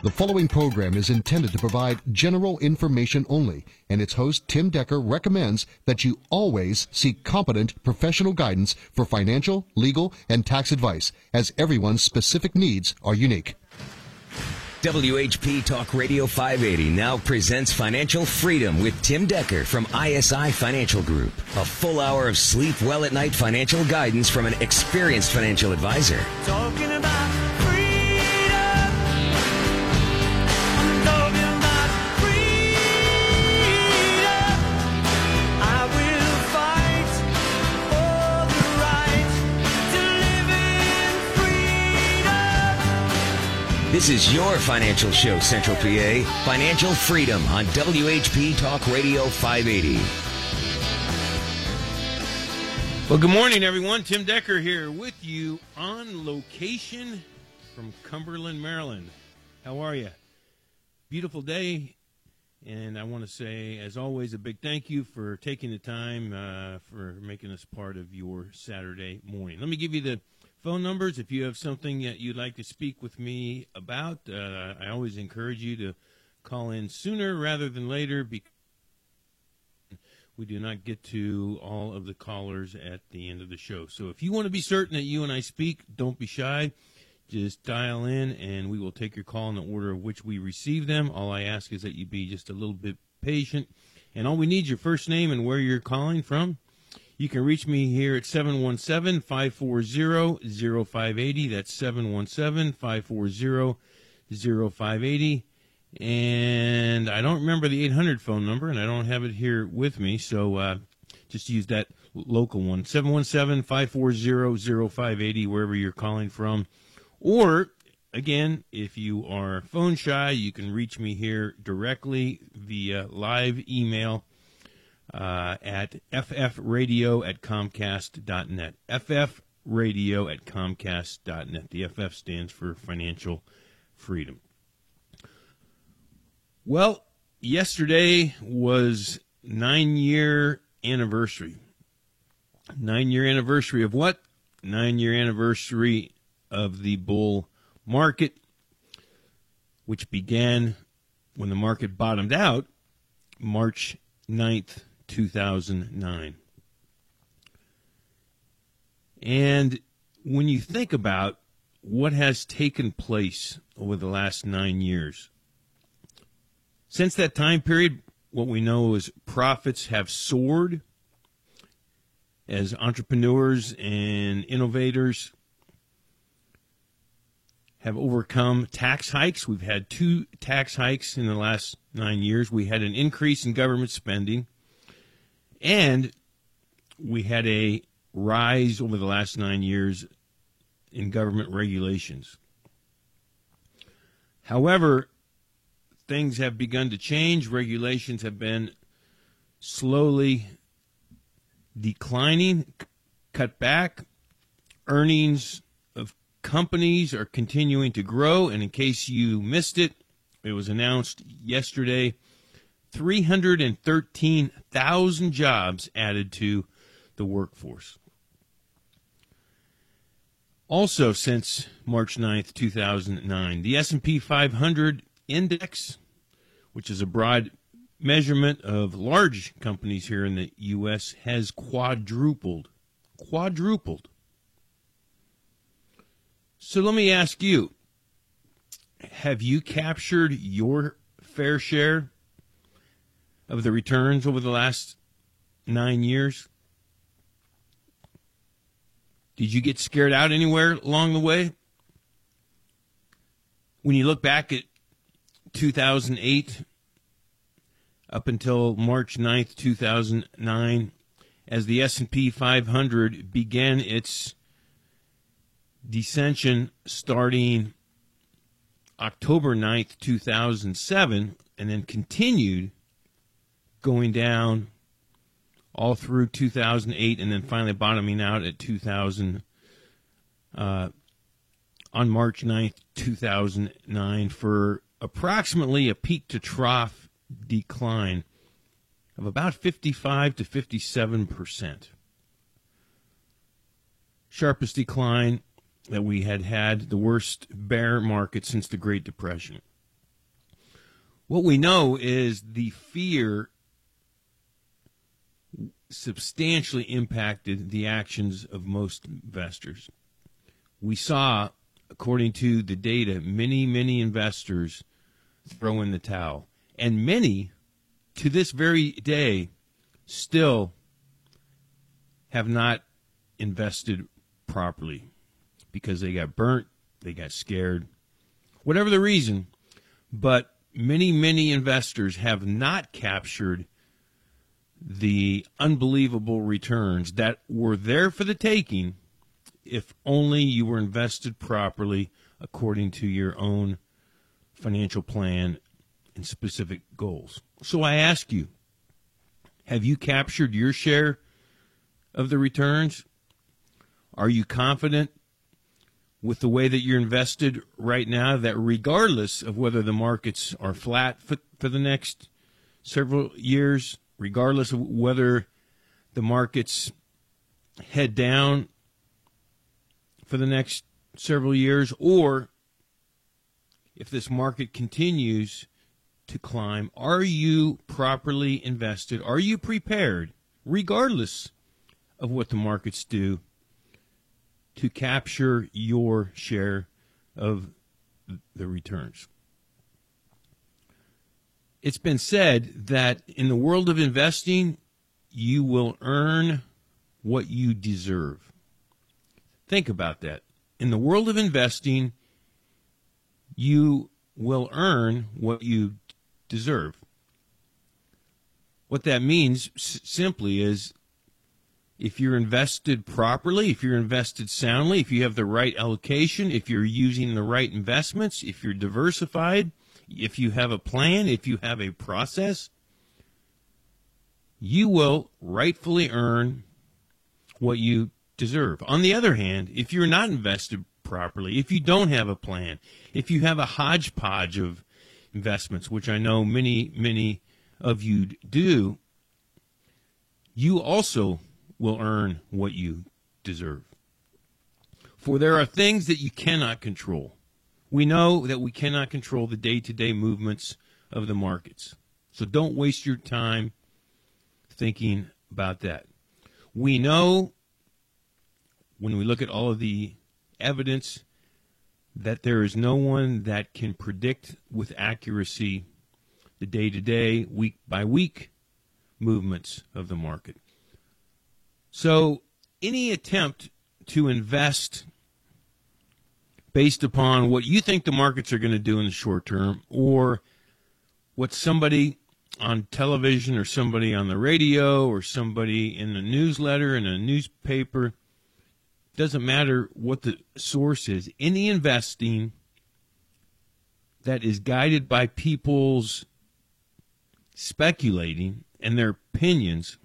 The following program is intended to provide general information only, and its host, Tim Decker, recommends that you always seek competent professional guidance for financial, legal, and tax advice, as everyone's specific needs are unique. WHP Talk Radio 580 now presents Financial Freedom with Tim Decker from ISI Financial Group. A full hour of sleep well at night financial guidance from an experienced financial advisor. Talking about This is your financial show, Central PA. Financial Freedom on WHP Talk Radio 580. Well, good morning, everyone. Tim Decker here with you on location from Cumberland, Maryland. How are you? Beautiful day, and I want to say, as always, a big thank you for taking the time uh, for making us part of your Saturday morning. Let me give you the phone numbers if you have something that you'd like to speak with me about. Uh, I always encourage you to call in sooner rather than later because we do not get to all of the callers at the end of the show. So if you want to be certain that you and I speak, don't be shy. Just dial in and we will take your call in the order of which we receive them. All I ask is that you be just a little bit patient. And all we need is your first name and where you're calling from. You can reach me here at 717 540 0580. That's 717 540 0580 and I don't remember the 800 phone number, and I don't have it here with me, so uh, just use that local one 717 540 0580, wherever you're calling from. Or, again, if you are phone shy, you can reach me here directly via live email uh, at ffradio at comcast.net. ffradio at comcast.net. The FF stands for Financial Freedom. Well, yesterday was nine year anniversary. Nine year anniversary of what? Nine year anniversary of the bull market, which began when the market bottomed out March 9th, 2009. And when you think about what has taken place over the last nine years, since that time period, what we know is profits have soared as entrepreneurs and innovators have overcome tax hikes. We've had two tax hikes in the last nine years. We had an increase in government spending, and we had a rise over the last nine years in government regulations. However, things have begun to change. Regulations have been slowly declining, cut back. Earnings of companies are continuing to grow. And in case you missed it, it was announced yesterday 313,000 jobs added to the workforce. Also, since March 9th, 2009, the S&P 500 index, which is a broad measurement of large companies here in the U.S., has quadrupled. Quadrupled. So let me ask you have you captured your fair share of the returns over the last nine years? Did you get scared out anywhere along the way? When you look back at 2008 up until March 9th, 2009, as the S&P 500 began its descension starting October 9th, 2007, and then continued going down all through 2008 and then finally bottoming out at 2000 uh, on March 9th, 2009 for approximately a peak to trough decline of about 55 to 57 percent. Sharpest decline that we had had, the worst bear market since the Great Depression. What we know is the fear substantially impacted the actions of most investors. We saw, according to the data, many, many investors throw in the towel. And many, to this very day, still have not invested properly because they got burnt, they got scared, whatever the reason. But many, many investors have not captured the unbelievable returns that were there for the taking if only you were invested properly according to your own financial plan and specific goals. So I ask you, have you captured your share of the returns? Are you confident with the way that you're invested right now that regardless of whether the markets are flat for, for the next several years, regardless of whether the markets head down for the next several years, or if this market continues to climb, are you properly invested? Are you prepared, regardless of what the markets do, to capture your share of the returns? It's been said that in the world of investing, you will earn what you deserve. Think about that. In the world of investing, you will earn what you deserve. What that means s- simply is if you're invested properly, if you're invested soundly, if you have the right allocation, if you're using the right investments, if you're diversified, if you have a plan, if you have a process, you will rightfully earn what you deserve. On the other hand, if you're not invested properly, if you don't have a plan, if you have a hodgepodge of investments, which I know many, many of you do, you also will earn what you deserve. For there are things that you cannot control. We know that we cannot control the day to day movements of the markets. So don't waste your time thinking about that. We know when we look at all of the evidence that there is no one that can predict with accuracy the day to day, week by week movements of the market. So, any attempt to invest based upon what you think the markets are going to do in the short term or what somebody on television or somebody on the radio or somebody in a newsletter in a newspaper doesn't matter what the source is. Any investing that is guided by people's speculating and their opinions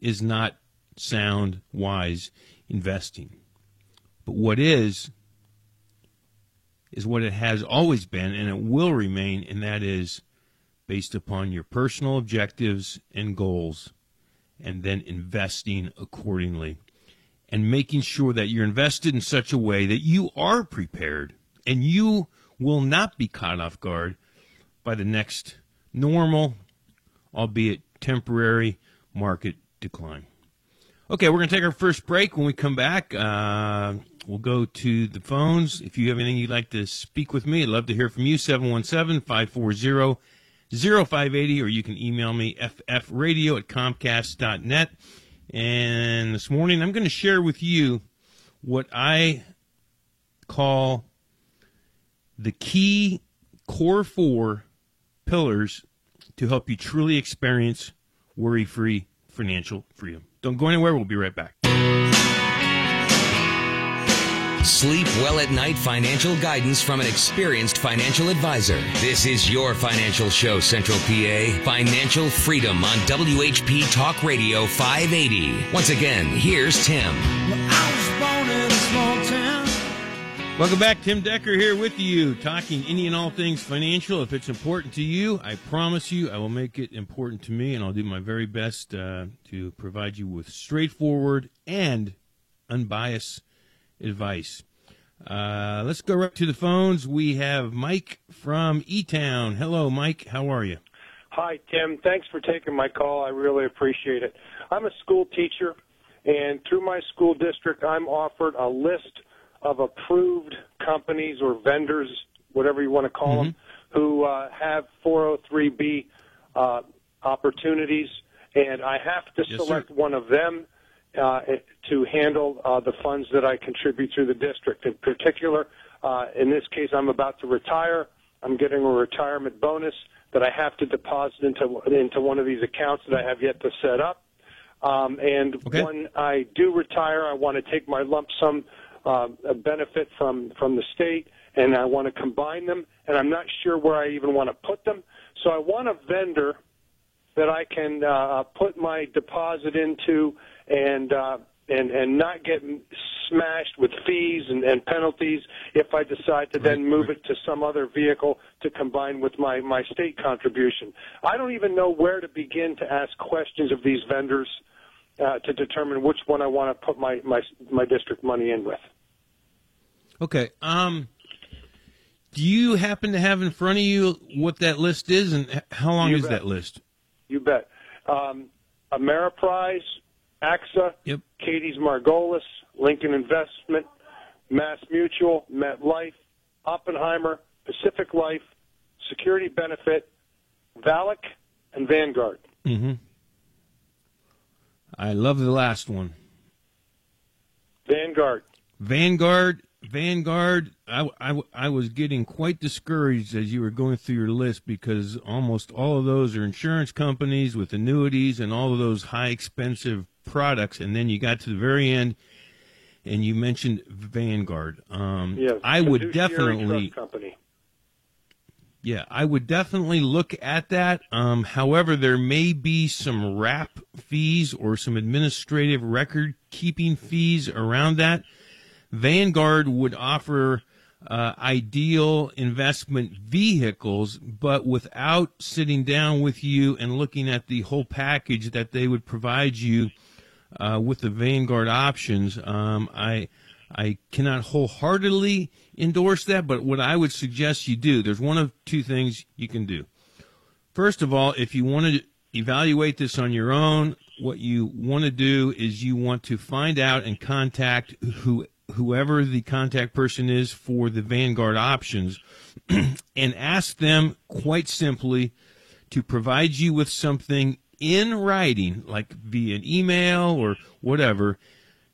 is not sound wise investing. But what is is what it has always been and it will remain and that is based upon your personal objectives and goals and then investing accordingly and making sure that you're invested in such a way that you are prepared and you will not be caught off guard by the next normal, albeit temporary, market decline. Okay, we're going to take our first break. When we come back, uh, we'll go to the phones. If you have anything you'd like to speak with me, I'd love to hear from you. 717 540 0580, or you can email me ffradio at comcast.net. And this morning, I'm going to share with you what I call the key core four pillars to help you truly experience worry free financial freedom. Don't go anywhere. We'll be right back. Sleep well at night financial guidance from an experienced financial advisor. This is your financial show, Central PA. Financial Freedom on WHP Talk Radio 580. Once again, here's Tim. I was born in a small town. Welcome back. Tim Decker here with you, talking any and all things financial. If it's important to you, I promise you I will make it important to me, and I'll do my very best uh, to provide you with straightforward and unbiased advice. Uh, let's go right to the phones. We have Mike from E Town. Hello, Mike. How are you? Hi, Tim. Thanks for taking my call. I really appreciate it. I'm a school teacher, and through my school district, I'm offered a list of approved companies or vendors, whatever you want to call Mm-hmm. them, who uh, have 403B uh, opportunities, and I have to Yes, select sir. one of them uh, to handle uh, the funds that I contribute through the district. In particular, uh, in this case, I'm about to retire. I'm getting a retirement bonus that I have to deposit into into one of these accounts that I have yet to set up. Um, and Okay. when I do retire, I want to take my lump sum uh, benefit from from the state, and I want to combine them. And I'm not sure where I even want to put them. So I want a vendor that I can uh, put my deposit into and uh, and and not get smashed with fees and, and penalties if I decide to then move right. it to some other vehicle to combine with my my state contribution. I don't even know where to begin to ask questions of these vendors uh, to determine which one I want to put my my my district money in with. Okay. Um, do you happen to have in front of you what that list is, and how long You is bet. that list? You bet. Um, Ameriprise, AXA, Yep. Kades-Margolis, Lincoln Investment, Mass Mutual, MetLife, Oppenheimer, Pacific Life, Security Benefit, VALIC, and Vanguard. Mm-hmm. I love the last one. Vanguard. Vanguard, Vanguard. I, I, I was getting quite discouraged as you were going through your list because almost all of those are insurance companies with annuities and all of those high expensive products. And then you got to the very end and you mentioned Vanguard. Um, Yes. I would definitely. Yeah, I would definitely look at that. Um, however, there may be some wrap fees or some administrative record keeping fees around that. Vanguard would offer uh, ideal investment vehicles, but without sitting down with you and looking at the whole package that they would provide you uh, with the Vanguard options. Um, I I cannot wholeheartedly endorse that, but what I would suggest you do, there's one of two things you can do. First of all, if you want to evaluate this on your own, what you want to do is you want to find out and contact who whoever the contact person is for the Vanguard options and ask them quite simply to provide you with something in writing, like via an email or whatever,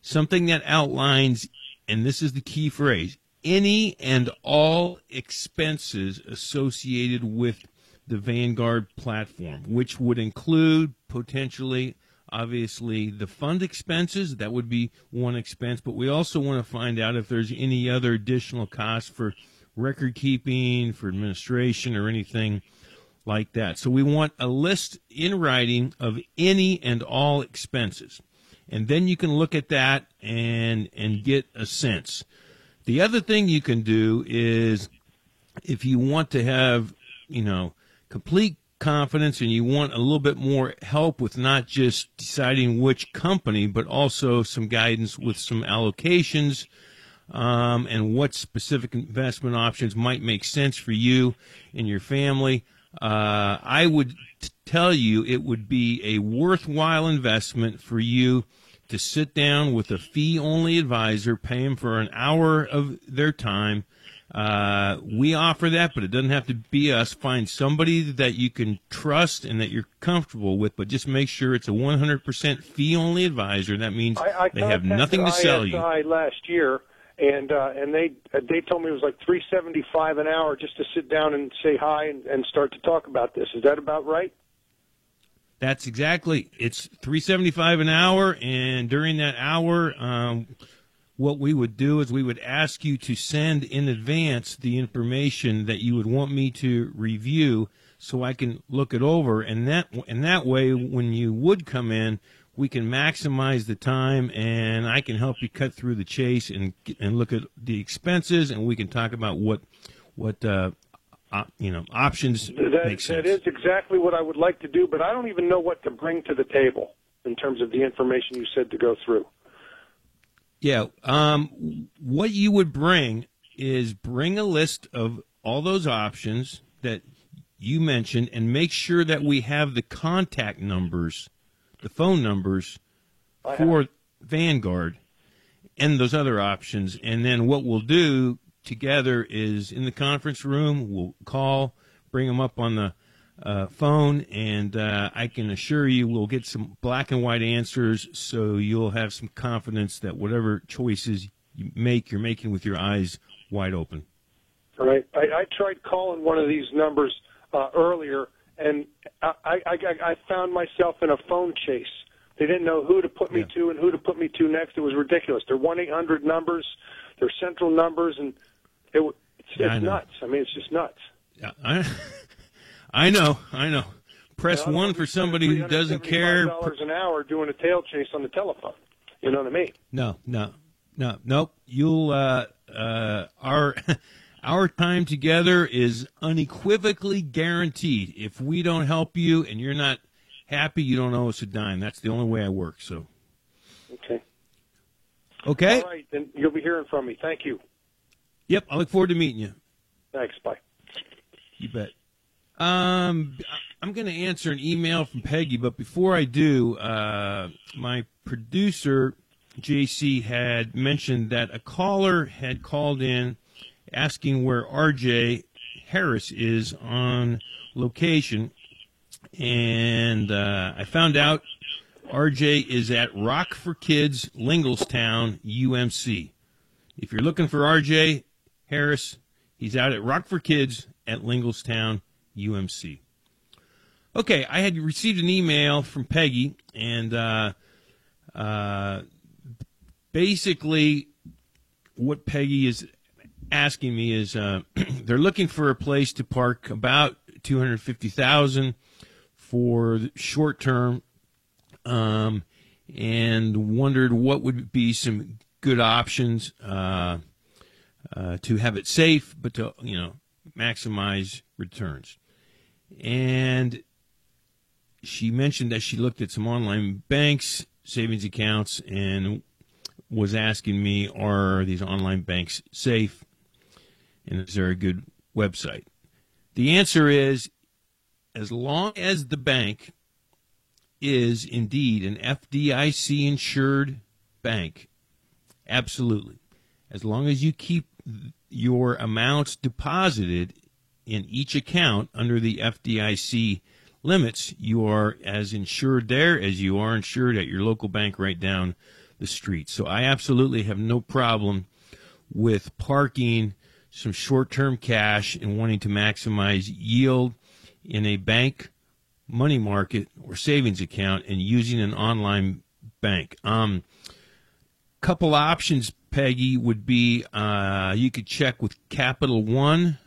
something that outlines, and this is the key phrase, any and all expenses associated with the Vanguard platform, which would include potentially, obviously, the fund expenses. That would be one expense, but we also want to find out if there's any other additional costs for record keeping, for administration, or anything like that. So we want a list in writing of any and all expenses. And then you can look at that and and get a sense. The other thing you can do is if you want to have, you know, complete confidence and you want a little bit more help with not just deciding which company, but also some guidance with some allocations um, and what specific investment options might make sense for you and your family. Uh, I would t- tell you it would be a worthwhile investment for you to sit down with a fee only advisor, pay them for an hour of their time. Uh, we offer that, but it doesn't have to be us. Find somebody that you can trust and that you're comfortable with, but just make sure it's a 100% fee only advisor. That means I, I they have nothing to sell you. ISI last year, and uh, and they they told me it was like three seventy five an hour just to sit down and say hi and, and start to talk about this. Is that about right? That's exactly. It's three seventy five an hour, and during that hour, um, what we would do is we would ask you to send in advance the information that you would want me to review, so I can look it over, and that and that way, when you would come in, we can maximize the time, and I can help you cut through the chase and and look at the expenses, and we can talk about what what uh, op, you know options That, make sense. that is exactly what I would like to do, but I don't even know what to bring to the table in terms of the information you said to go through. Yeah. Um, what you would bring is bring a list of all those options that you mentioned and make sure that we have the contact numbers, the phone numbers for Vanguard and those other options. And then what we'll do together is in the conference room, we'll call, bring them up on the uh, phone, and uh, I can assure you we'll get some black and white answers so you'll have some confidence that whatever choices you make, you're making with your eyes wide open. All right. I, I tried calling one of these numbers uh, earlier, and I, I, I, I found myself in a phone chase. They didn't know who to put me Yeah. to and who to put me to next. It was ridiculous. They're one eight hundred numbers, they're central numbers, and it, it's, Yeah, it's know. nuts. I mean, it's just nuts. Yeah, I, I know, I know. Press You know, one for somebody who doesn't care. $375 an hour doing a tail chase on the telephone. You know what I mean? No, no, no, nope. You'll uh, uh, our our time together is unequivocally guaranteed. If we don't help you and you're not happy, you don't owe us a dime. That's the only way I work. So, Okay. okay. All right, then you'll be hearing from me. Thank you. Yep, I look forward to meeting you. Thanks. Bye. You bet. Um, I'm going to answer an email from Peggy, but before I do, uh, my producer JC had mentioned that a caller had called in asking where RJ Harris is on location, and uh, I found out RJ is at Rock for Kids, Linglestown, UMC. If you're looking for RJ Harris, he's out at Rock for Kids at Linglestown, UMC. Okay, I had received an email from Peggy, and uh, uh, basically, what Peggy is asking me is uh, they're looking for a place to park about two hundred fifty thousand for short term, um, and wondered what would be some good options uh, uh, to have it safe, but to you know maximize returns. And she mentioned that she looked at some online banks, savings accounts, and was asking me, are these online banks safe? And is there a good website? The answer is, as long as the bank is indeed an FDIC insured bank, absolutely. As long as you keep your amounts deposited in each account under the FDIC limits, you are as insured there as you are insured at your local bank right down the street. So I absolutely have no problem with parking some short term cash and wanting to maximize yield in a bank, money market, or savings account and using an online bank. Um, couple options, Peggy, would be uh, you could check with Capital One.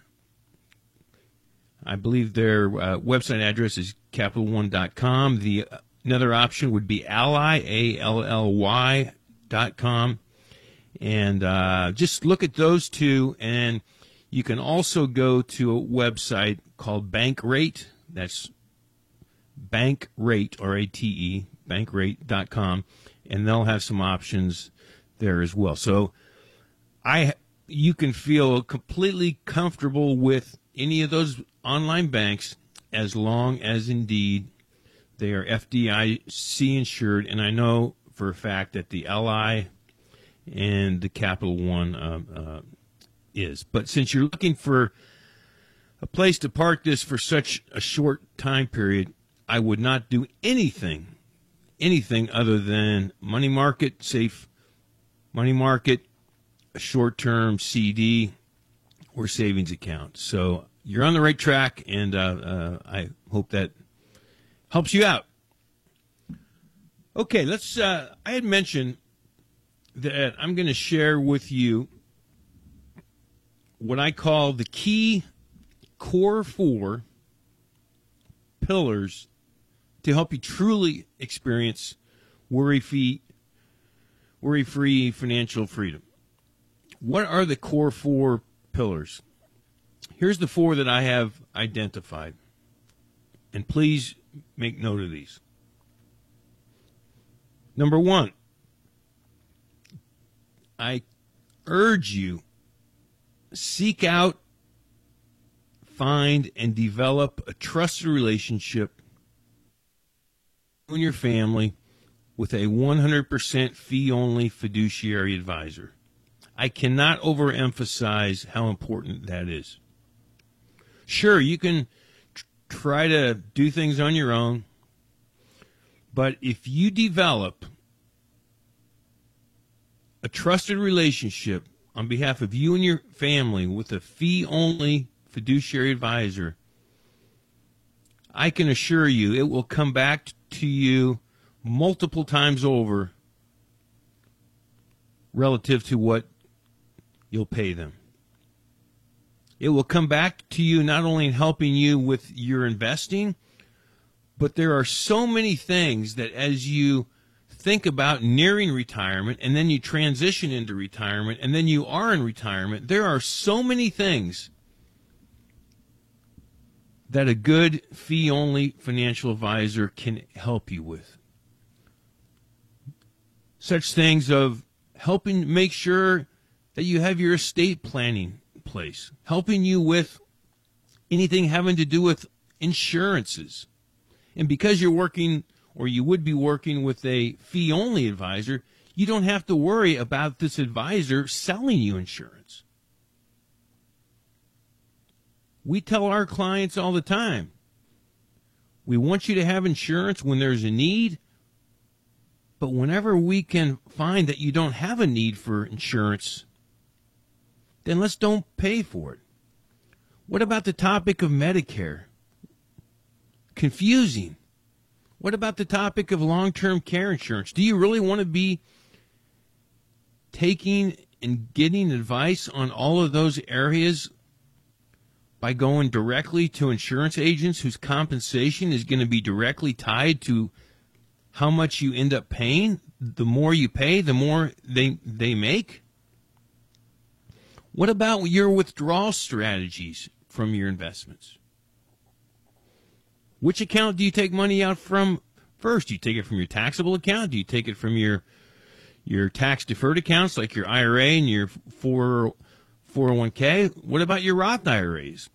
I believe their uh, website address is capitalone.com. The uh, another option would be ally a l l y dot com, and uh, just look at those two. And you can also go to a website called Bankrate. That's Bankrate, or R A T E, bankrate.com, and they'll have some options there as well. So I you can feel completely comfortable with any of those online banks as long as indeed they are FDIC insured, and I know for a fact that the Ally and the Capital One uh, uh, is. But since you're looking for a place to park this for such a short time period, I would not do anything, anything other than money market, safe money market, a short term CD, or savings account. So you're on the right track, and uh, uh, I hope that helps you out. Okay, let's. Uh, I had mentioned that I'm going to share with you what I call the key core four pillars to help you truly experience worry-free, worry-free financial freedom. What are the core four pillars? Here's the four that I have identified. And please make note of these. Number one, I urge you seek out, find, and develop a trusted relationship in your family with a 100% fee only fiduciary advisor. I cannot overemphasize how important that is. Sure, you can tr- try to do things on your own, but if you develop a trusted relationship on behalf of you and your family with a fee only fiduciary advisor, I can assure you it will come back to you multiple times over relative to what you'll pay them. It will come back to you not only in helping you with your investing, but there are so many things that as you think about nearing retirement and then you transition into retirement and then you are in retirement, there are so many things that a good fee only financial advisor can help you with. Such things of helping make sure that you have your estate planning in place, helping you with anything having to do with insurances. And because you're working or you would be working with a fee only advisor, you don't have to worry about this advisor selling you insurance. We tell our clients all the time we want you to have insurance when there's a need, but whenever we can find that you don't have a need for insurance, then let's don't pay for it. What about the topic of Medicare? Confusing. What about the topic of long term care insurance? Do you really want to be taking and getting advice on all of those areas by going directly to insurance agents whose compensation is going to be directly tied to how much you end up paying? The more you pay, the more they, they make? What about your withdrawal strategies from your investments? Which account do you take money out from first? Do you take it from your taxable account? Do you take it from your your tax deferred accounts like your IRA and your 4 401k? What about your Roth IRAs?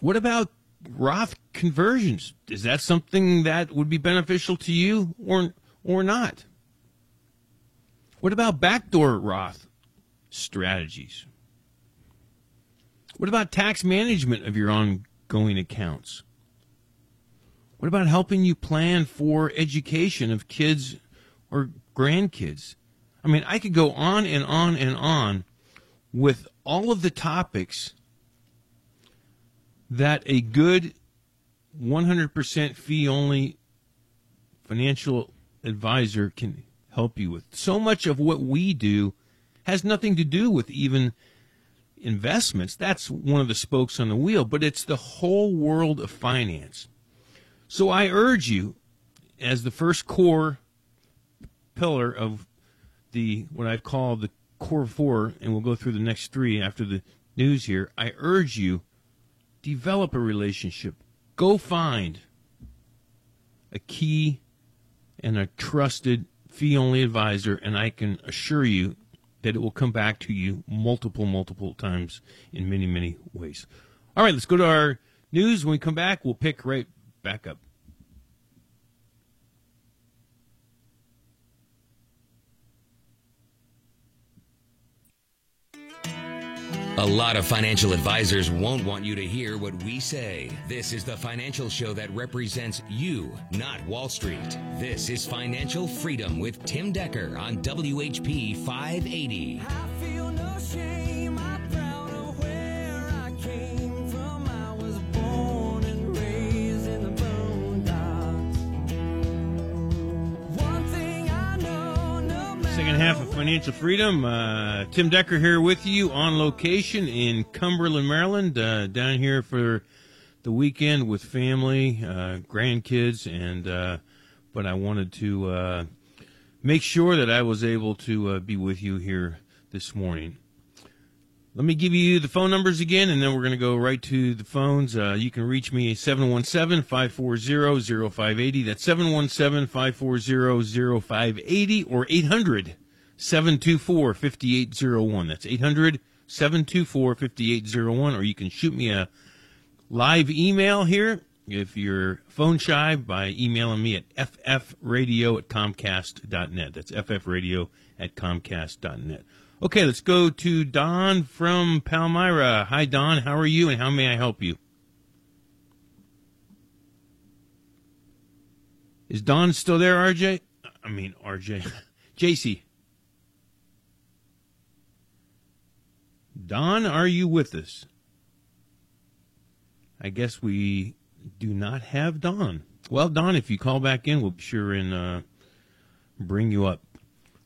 What about Roth conversions? Is that something that would be beneficial to you or or not? What about backdoor Roth strategies? What about tax management of your ongoing accounts? What about helping you plan for education of kids or grandkids? I mean, I could go on and on and on with all of the topics that a good 100% fee only financial advisor can help you with. So much of what we do has nothing to do with even investments. That's one of the spokes on the wheel, but it's the whole world of finance. So I urge you, as the first core pillar of the what I've called the core four, and we'll go through the next three after the news here. I urge you, develop a relationship. Go find a key and a trusted fee only advisor, and I can assure you that it will come back to you multiple, multiple times in many, many ways. All right, let's go to our news. When we come back, we'll pick right back up. A lot of financial advisors won't want you to hear what we say. This is the financial show that represents you, not Wall Street. This is Financial Freedom with Tim Decker on WHP 580. Second half of Financial Freedom. Uh, Tim Decker here with you on location in Cumberland, Maryland, uh, down here for the weekend with family, uh, grandkids, and uh, but I wanted to uh, make sure that I was able to uh, be with you here this morning. Let me give you the phone numbers again, and then we're going to go right to the phones. Uh, you can reach me 717 540 0580. That's 717 540 0580 or 800 724 5801. That's 800 724 5801. Or you can shoot me a live email here if you're phone shy by emailing me at ffradio at comcast.net. That's ffradio at comcast.net. Okay, let's go to Don from Palmyra. Hi, Don. How are you and how may I help you? Is Don still there, RJ? I mean, RJ. JC. Don, are you with us? I guess we do not have Don. Well, Don, if you call back in, we'll be sure and uh, bring you up.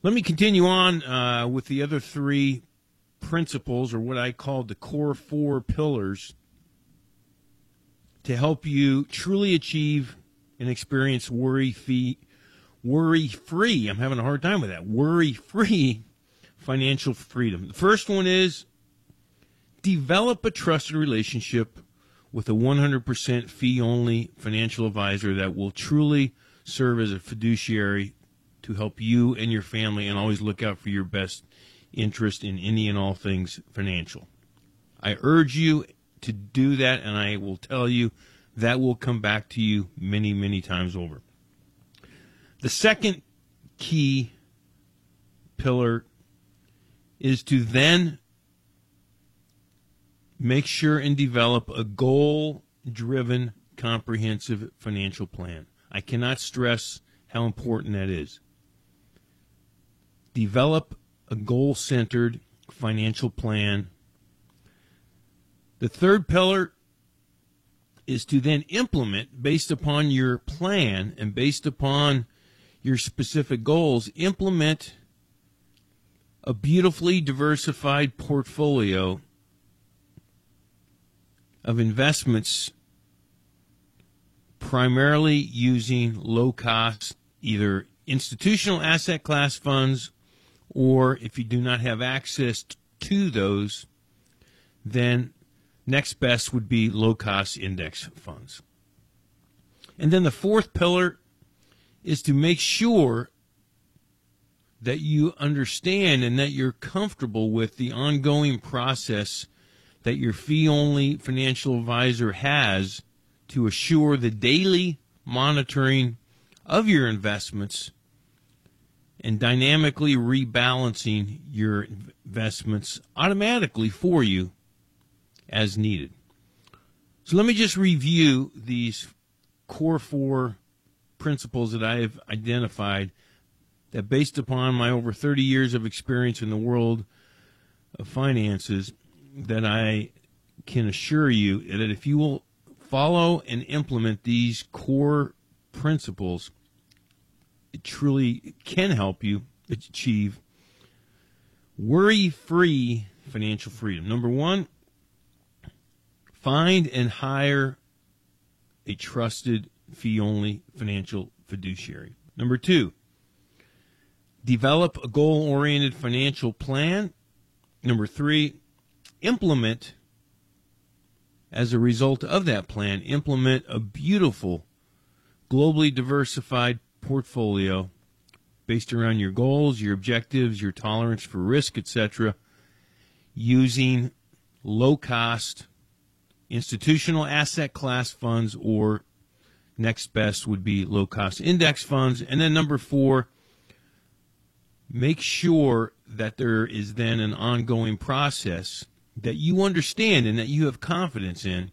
Let me continue on uh, with the other three principles, or what I call the core four pillars, to help you truly achieve and experience worry fee, worry free. I'm having a hard time with that. Worry free financial freedom. The first one is develop a trusted relationship with a 100% fee only financial advisor that will truly serve as a fiduciary to help you and your family and always look out for your best interest in any and all things financial. I urge you to do that, and I will tell you that will come back to you many, many times over. The second key pillar is to then make sure and develop a goal driven, comprehensive financial plan. I cannot stress how important that is. Develop a goal centered financial plan. The third pillar is to then implement based upon your plan and based upon your specific goals, implement a beautifully diversified portfolio of investments primarily using low cost either institutional asset class funds or if you do not have access to those then next best would be low cost index funds. And then the fourth pillar is to make sure that you understand and that you're comfortable with the ongoing process that your fee only financial advisor has to assure the daily monitoring of your investments and dynamically rebalancing your investments automatically for you as needed. So let me just review these core four principles that I have identified that based upon my over 30 years of experience in the world of finances that I can assure you that if you will follow and implement these core principles, it truly can help you achieve worry free financial freedom. Number one, find and hire a trusted fee only financial fiduciary. Number two, develop a goal oriented financial plan. Number three, implement as a result of that plan implement a beautiful globally diversified portfolio based around your goals your objectives your tolerance for risk etc using low cost institutional asset class funds or next best would be low cost index funds. And then number 4 make sure that there is then an ongoing process that you understand and that you have confidence in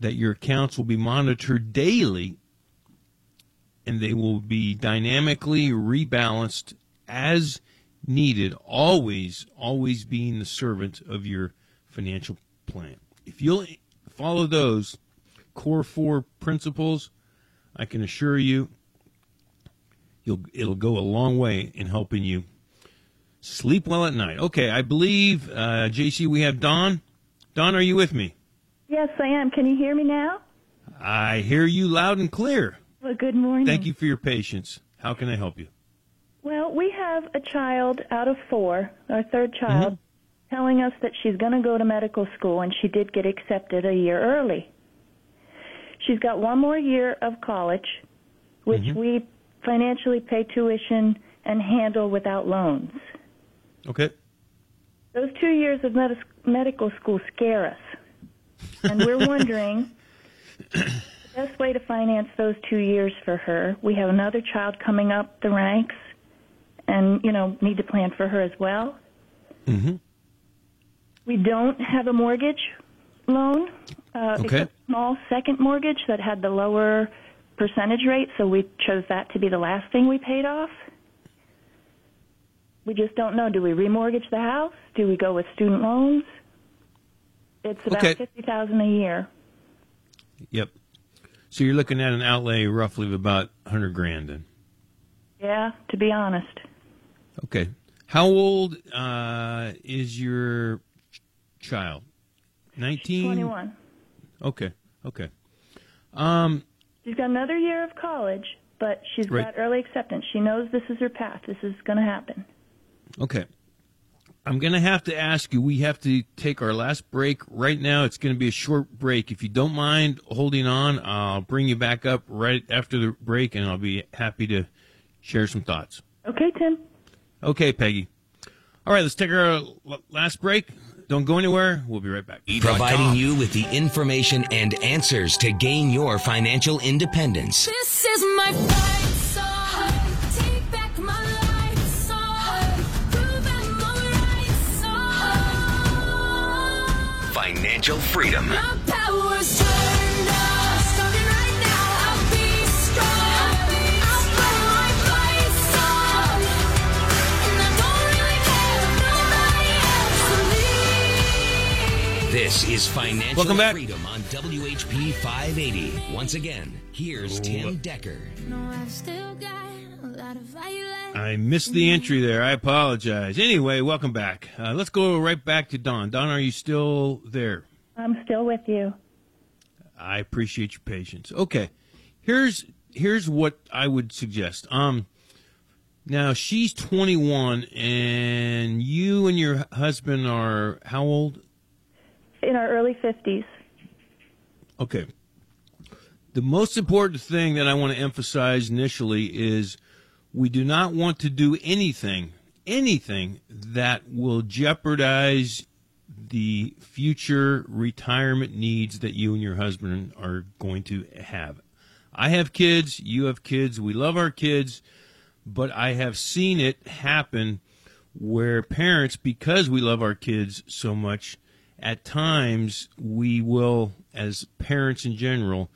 that your accounts will be monitored daily and they will be dynamically rebalanced as needed, always, always being the servant of your financial plan. If you'll follow those core four principles, I can assure you you'll it'll go a long way in helping you Sleep well at night. Okay, I believe, uh, JC, we have Don. Don, are you with me? Yes, I am. Can you hear me now? I hear you loud and clear. Well, good morning. Thank you for your patience. How can I help you? Well, we have a child out of four, our third child, telling us that she's going to go to medical school, and she did get accepted a year early. She's got one more year of college, which we financially pay tuition and handle without loans. Okay. Those two years of medis medical school scare us. And we're wondering the best way to finance those two years for her. We have another child coming up the ranks and, you know, need to plan for her as well. Mm-hmm. We don't have a mortgage loan. Uh, Okay. It's a small second mortgage that had the lower percentage rate, so we chose that to be the last thing we paid off. We just don't know. Do we remortgage the house? Do we go with student loans? It's about Okay. fifty thousand a year. Yep. So you're looking at an outlay roughly of about 100 grand then. Yeah, to be honest. Okay. How old uh, is your ch- child? 19? Twenty-one. Okay. Okay. Um, She's got another year of college, but she's Right. got early acceptance. She knows this is her path. This is going to happen. Okay. I'm going to have to ask you, we have to take our last break right now. It's going to be a short break. If you don't mind holding on, I'll bring you back up right after the break and I'll be happy to share some thoughts. Okay, Tim. Okay, Peggy. All right, let's take our last break. Don't go anywhere. We'll be right back. Providing you with the information and answers to gain your financial independence. This is my else believes. This is Financial Welcome back. Freedom on WHP 580. Once again, here's Tim Decker. No, I've still got a lot of fire left. I missed the entry there. I apologize. Anyway, welcome back. Uh, let's go right back to Don. Don, are you still there? I'm still with you. I appreciate your patience. Okay, here's here's what I would suggest. Um, now she's 21, and you and your husband are how old? In our early 50s. Okay. The most important thing that I want to emphasize initially is we do not want to do anything, anything that will jeopardize the future retirement needs that you and your husband are going to have. I have kids, you have kids, we love our kids, but I have seen it happen where parents, because we love our kids so much, at times we will, as parents in general,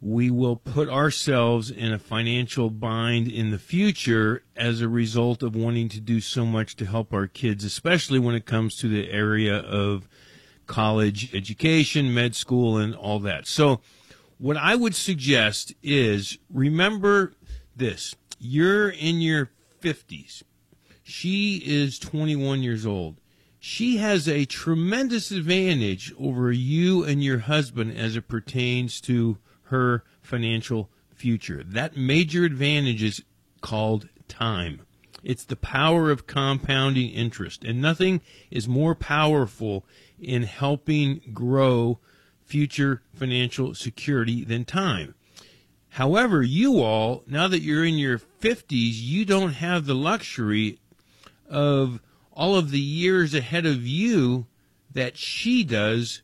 we will put ourselves in a financial bind in the future as a result of wanting to do so much to help our kids, especially when it comes to the area of college education, med school, and all that. So, what I would suggest is remember this you're in your 50s, she is 21 years old. She has a tremendous advantage over you and your husband as it pertains to her financial future. That major advantage is called time. It's the power of compounding interest, and nothing is more powerful in helping grow future financial security than time. However, you all, now that you're in your 50s, you don't have the luxury of all of the years ahead of you that she does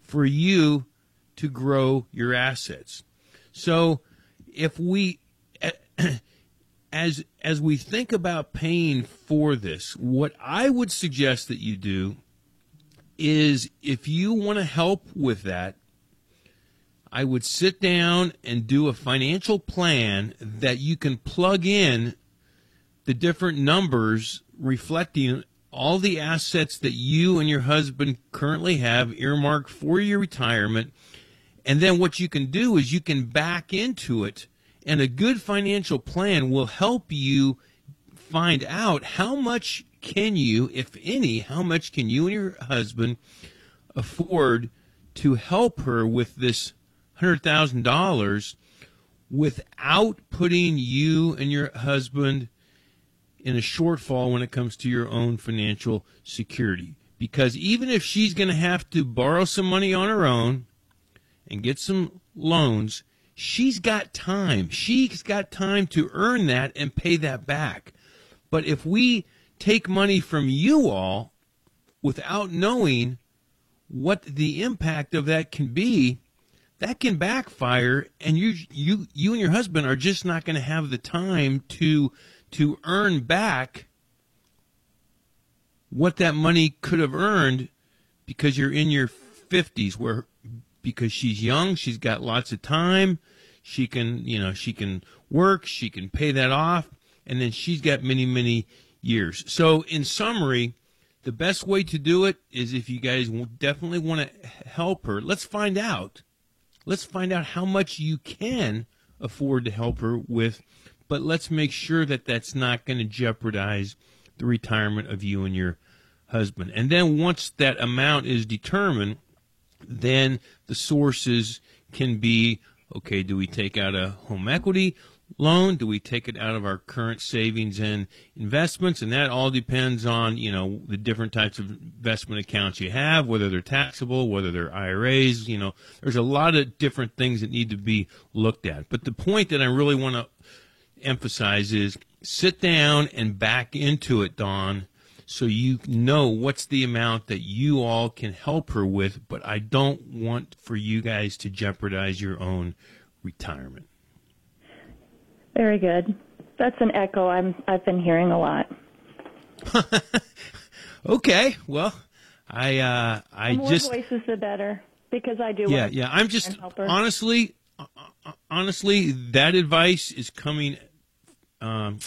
for you to grow your assets. So if we as as we think about paying for this, what I would suggest that you do is if you want to help with that, I would sit down and do a financial plan that you can plug in the different numbers reflecting all the assets that you and your husband currently have earmarked for your retirement. And then what you can do is you can back into it, and a good financial plan will help you find out how much can you, if any, how much can you and your husband afford to help her with this $100,000 without putting you and your husband in a shortfall when it comes to your own financial security. Because even if she's going to have to borrow some money on her own and get some loans, she's got time. She's got time to earn that and pay that back. But if we take money from you all without knowing what the impact of that can be, that can backfire and you you you and your husband are just not going to have the time to to earn back what that money could have earned because you're in your 50s where because she's young she's got lots of time she can you know she can work she can pay that off and then she's got many many years. So in summary the best way to do it is if you guys definitely want to help her let's find out. Let's find out how much you can afford to help her with but let's make sure that that's not going to jeopardize the retirement of you and your husband. And then once that amount is determined then the sources can be okay do we take out a home equity loan? Do we take it out of our current savings and investments? And that all depends on you know the different types of investment accounts you have whether they're taxable whether they're iras you know. There's a lot of different things that need to be looked at. But the point that i really want to emphasize is sit down and back into it don so you know what's the amount that you all can help her with, but I don't want for you guys to jeopardize your own retirement. Very good. That's an echo I'm I've been hearing a lot. Okay, well, I uh I The more just voices, the better. Because I do. yeah, want yeah, I'm just and help her. honestly uh, uh, honestly that advice is coming um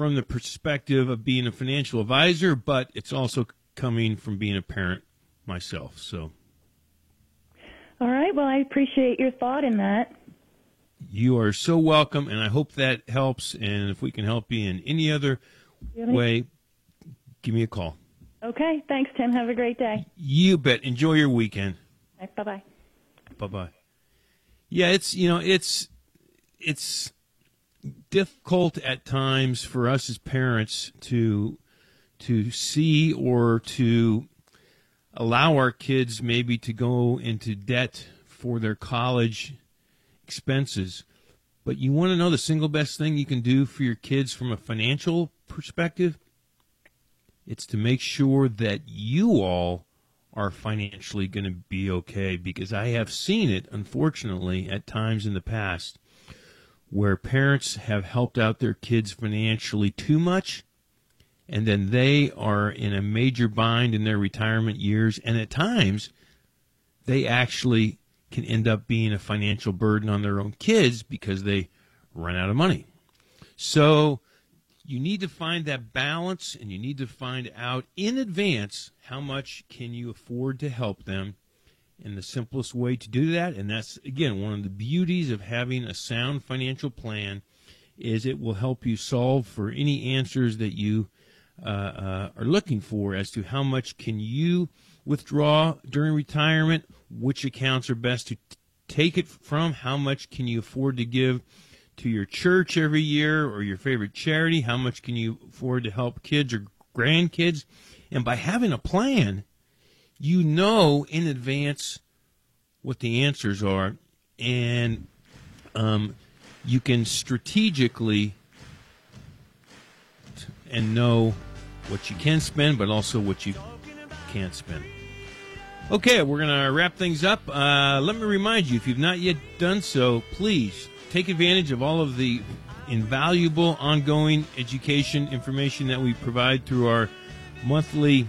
from the perspective of being a financial advisor, but it's also coming from being a parent myself. So All right. Well, I appreciate your thought in that. You are so welcome, and I hope that helps. And if we can help you in any other way, give me a call. Okay. Thanks, Tim. Have a great day. You bet. Enjoy your weekend. Bye bye. Bye bye. Yeah, it's you know it's it's difficult at times for us as parents to to see or to allow our kids maybe to go into debt for their college expenses. But you want to know the single best thing you can do for your kids from a financial perspective? It's to make sure that you all are financially going to be okay because I have seen it, unfortunately, at times in the past where parents have helped out their kids financially too much and then they are in a major bind in their retirement years and at times they actually can end up being a financial burden on their own kids because they run out of money. So you need to find that balance and you need to find out in advance how much can you afford to help them and the simplest way to do that and that's again one of the beauties of having a sound financial plan is it will help you solve for any answers that you uh, uh, are looking for as to how much can you withdraw during retirement which accounts are best to t- take it from how much can you afford to give to your church every year or your favorite charity how much can you afford to help kids or grandkids. And by having a plan you know in advance what the answers are and um, you can strategically t- and know what you can spend but also what you can't spend Okay, we're going to wrap things up. Uh, let me remind you, if you've not yet done so, please take advantage of all of the invaluable ongoing education information that we provide through our monthly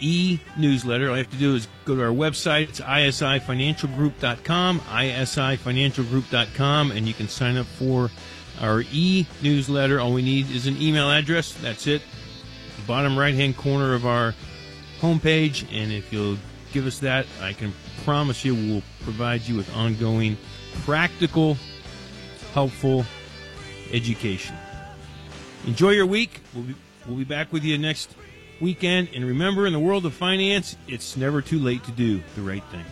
e newsletter. All you have to do is go to our website. It's isifinancialgroup.com, isifinancialgroup.com, and you can sign up for our e newsletter. All we need is an email address. That's it. Bottom right hand corner of our homepage. And if you'll give us that, I can promise you we'll provide you with ongoing, practical, helpful education. Enjoy your week. We'll be, we'll be back with you next weekend. And remember, in the world of finance, it's never too late to do the right thing.